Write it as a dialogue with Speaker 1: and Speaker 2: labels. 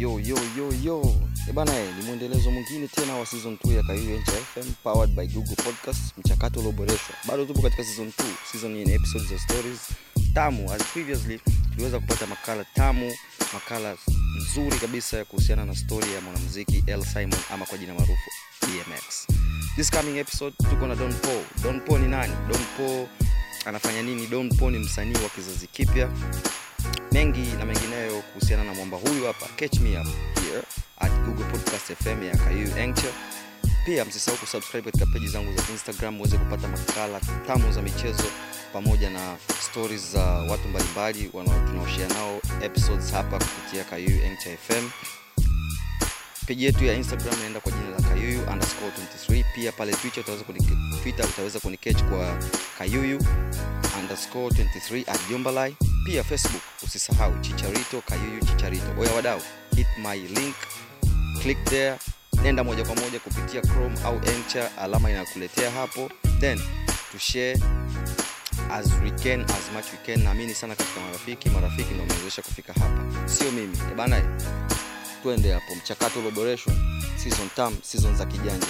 Speaker 1: yo yo yo yo eh, ni mwendelezo mwingine tena wa season 2 ya Kayuu Encha FM powered by Google Podcast, mchakato ulioboreshwa. Bado tupo katika season 2. Season yenye episodes za stories tamu. As previously tuliweza kupata makala tamu, makala nzuri kabisa ya kuhusiana na story ya mwanamuziki L Simon ama kwa jina maarufu DMX. This coming episode tuko na Don Paul. Don Paul ni nani? Don Paul anafanya nini? Don Paul ni msanii wa kizazi kipya mengi na kuhusiana na mwamba huyu hapa. Catch me up here at google podcast fm ya kayu Encha. pia msisahau kusubscribe katika peji zangu za instagram uweze kupata makala tamu za michezo pamoja na stories za watu mbalimbali tunaoshare nao episodes hapa kupitia kayuyu fm peji yetu ya instagram inaenda kwa jina la kayuyu underscore 23 pia pale twitter utaweza kuni- twitter utaweza kunikech kwa kayuyu underscore 23 at jumbalai pia facebook usisahau chicharito kayuyu chicharito. Oya wadau hit my link click there nenda moja kwa moja kupitia chrome au encha alama inayokuletea hapo. Then to as we can as much we can. Naamini sana katika marafiki marafiki ndio wamewezesha kufika hapa. Sio mimi. Eh bana twende hapo. Mchakato ulioboreshwa season tam season za kijanja